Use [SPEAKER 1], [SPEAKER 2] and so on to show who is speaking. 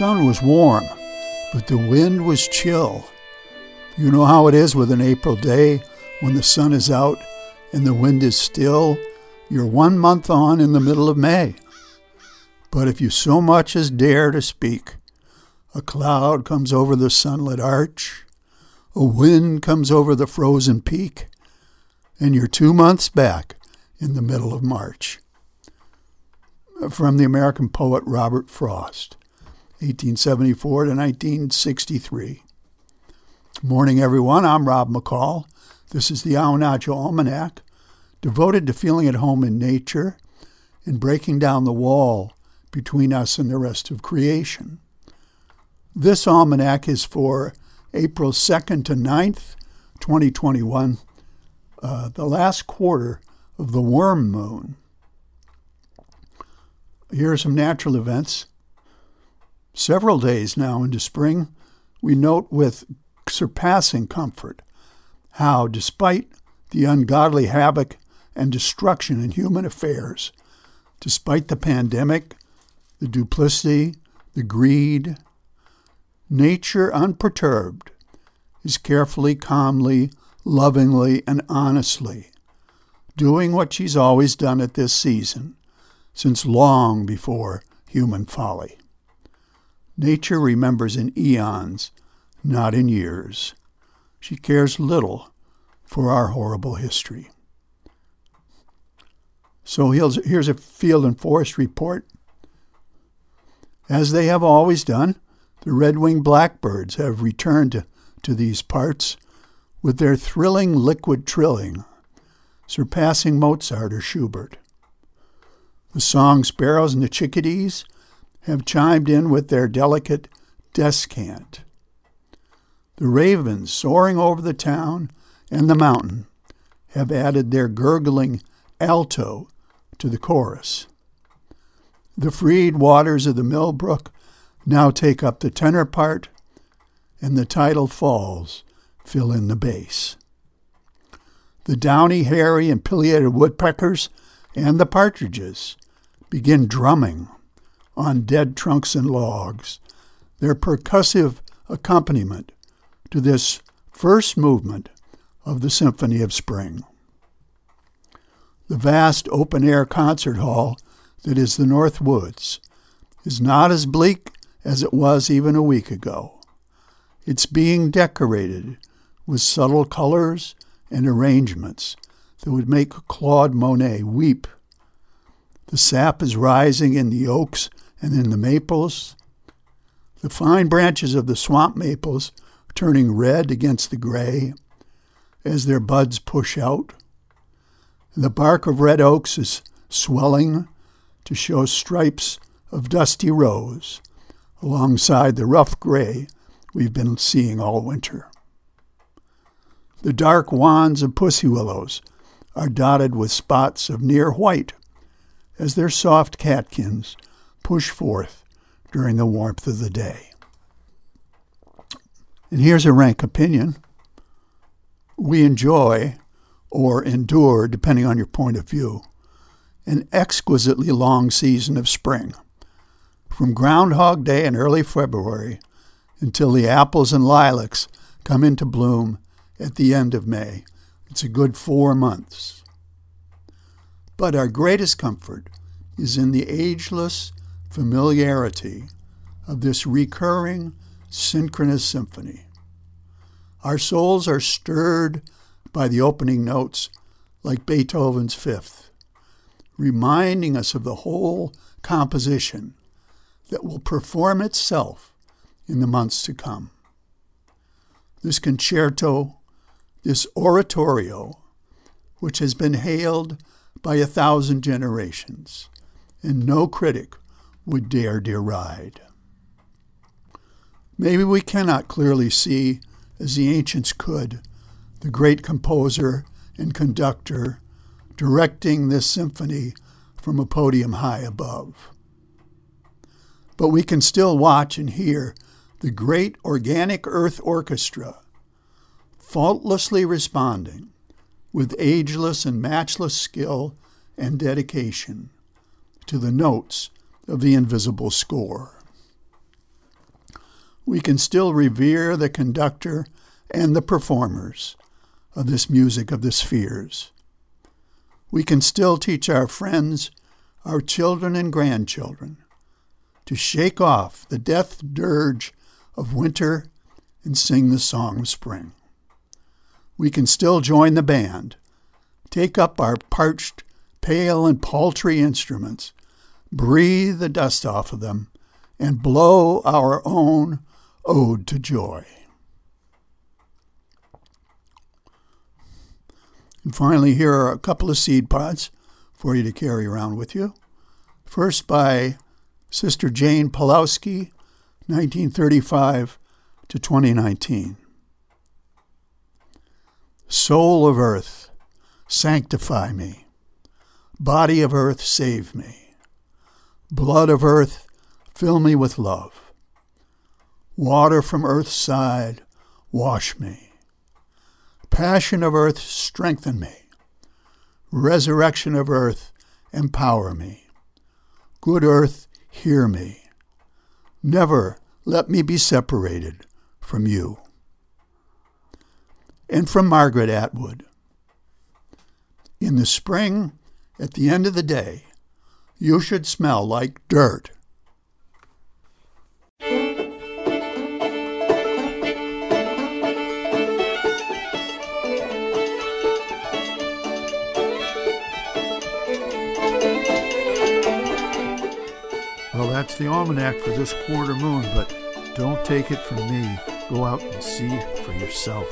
[SPEAKER 1] sun was warm, but the wind was chill. You know how it is with an April day when the sun is out and the wind is still? You're one month on in the middle of May. But if you so much as dare to speak, a cloud comes over the sunlit arch, a wind comes over the frozen peak, and you're two months back in the middle of March. From the American poet Robert Frost, 1874 to 1963. Morning, everyone. I'm Rob McCall. This is the Awanadjo Almanac, devoted to feeling at home in nature and breaking down the wall between us and the rest of creation. This almanac is for April 2nd to 9th, 2021, uh, the last quarter of the worm moon. Here are some natural events. Several days now into spring, we note with surpassing comfort how, despite the ungodly havoc and destruction in human affairs, despite the pandemic, the duplicity, the greed, nature unperturbed is carefully, calmly, lovingly, and honestly doing what she's always done at this season, since long before human folly. Nature remembers in eons, not in years. She cares little for our horrible history. So here's a field and forest report. As they have always done, the red winged blackbirds have returned to, to these parts with their thrilling liquid trilling, surpassing Mozart or Schubert. The song sparrows and the chickadees have chimed in with their delicate descant. The ravens soaring over the town and the mountain have added their gurgling alto to the chorus. The freed waters of the Millbrook now take up the tenor part, and the tidal falls fill in the bass. The downy, hairy, and pileated woodpeckers and the partridges begin drumming on dead trunks and logs, their percussive accompaniment to this first movement of the Symphony of Spring. The vast open air concert hall that is the North Woods is not as bleak as it was even a week ago. It's being decorated with subtle colors and arrangements that would make Claude Monet weep. The sap is rising in the oaks and in the maples. The fine branches of the swamp maples turning red against the gray as their buds push out. The bark of red oaks is swelling to show stripes of dusty rose alongside the rough gray we've been seeing all winter. The dark wands of pussy willows are dotted with spots of near white as their soft catkins push forth during the warmth of the day. And here's a rank opinion. We enjoy, or endure, depending on your point of view, an exquisitely long season of spring. From Groundhog Day in early February until the apples and lilacs come into bloom at the end of May. It's a good four months. But our greatest comfort is in the ageless familiarity of this recurring synchronous symphony. Our souls are stirred by the opening notes like Beethoven's Fifth, reminding us of the whole composition that will perform itself in the months to come. This concerto, this oratorio, which has been hailed by a thousand generations, and no critic would dare deride. Maybe we cannot clearly see, as the ancients could, the great composer and conductor directing this symphony from a podium high above. But we can still watch and hear the great organic earth orchestra faultlessly responding with ageless and matchless skill and dedication to the notes of the invisible score. we can still revere the conductor and the performers of this music of the spheres. We can still teach our friends, our children and grandchildren, to shake off the death dirge of winter and sing the song of spring. We can still join the band, take up our parched, pale, and paltry instruments, breathe the dust off of them, and blow our own ode to joy. And finally, here are a couple of seed pods for you to carry around with you. First by Sister Jane Pellowski, 1935 to 2019. Soul of earth, sanctify me. Body of earth, save me. Blood of earth, fill me with love. Water from earth's side, wash me. Passion of earth, strengthen me. Resurrection of earth, empower me. Good earth, hear me. Never let me be separated from you. And from Margaret Atwood. In the spring, at the end of the day, you should smell like dirt. Well, that's the almanac for this quarter moon, but don't take it from me. Go out and see for yourself.